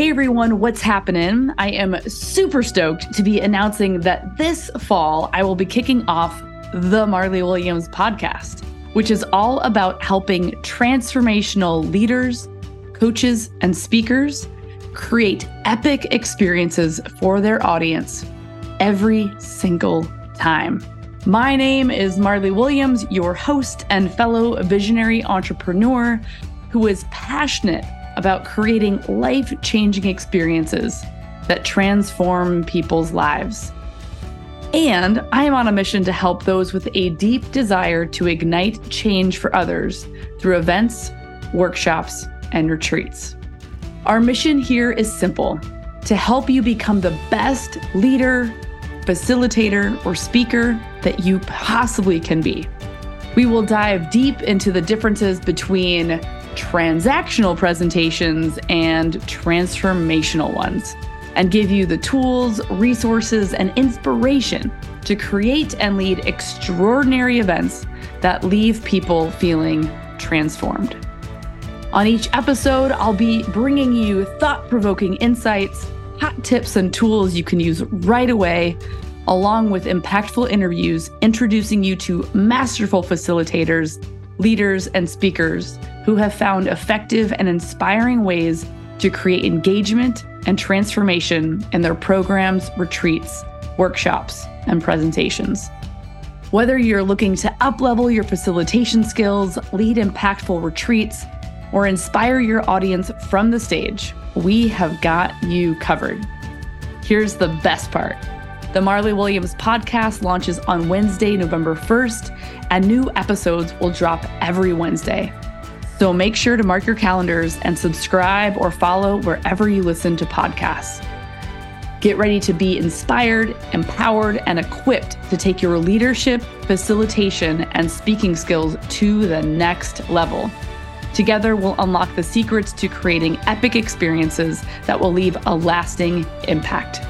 Hey everyone, what's happening? I am super stoked to be announcing that this fall I will be kicking off the Marli Williams podcast, which is all about helping transformational leaders, coaches, and speakers create epic experiences for their audience every single time. My name is Marli Williams, your host and fellow visionary entrepreneur who is passionate about creating life changing experiences that transform people's lives. And I am on a mission to help those with a deep desire to ignite change for others through events, workshops, and retreats. Our mission here is simple to help you become the best leader, facilitator, or speaker that you possibly can be. We will dive deep into the differences between transactional presentations and transformational ones, and give you the tools, resources, and inspiration to create and lead extraordinary events that leave people feeling transformed. On each episode, I'll be bringing you thought provoking insights, hot tips, and tools you can use right away, along with impactful interviews introducing you to masterful facilitators, leaders, and speakers who have found effective and inspiring ways to create engagement and transformation in their programs, retreats, workshops, and presentations. Whether you're looking to uplevel your facilitation skills, lead impactful retreats, or inspire your audience from the stage, we have got you covered. Here's the best part. The Marli Williams podcast launches on Wednesday, November 1st, and new episodes will drop every Wednesday. So make sure to mark your calendars and subscribe or follow wherever you listen to podcasts. Get ready to be inspired, empowered, and equipped to take your leadership, facilitation, and speaking skills to the next level. Together, we'll unlock the secrets to creating epic experiences that will leave a lasting impact.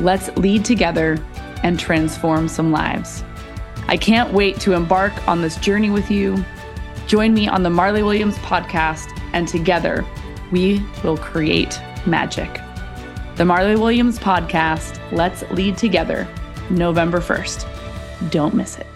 Let's lead together and transform some lives. I can't wait to embark on this journey with you. Join me on the Marli Williams podcast, and together we will create magic. The Marli Williams podcast, Let's Lead Together, November 1st. Don't miss it.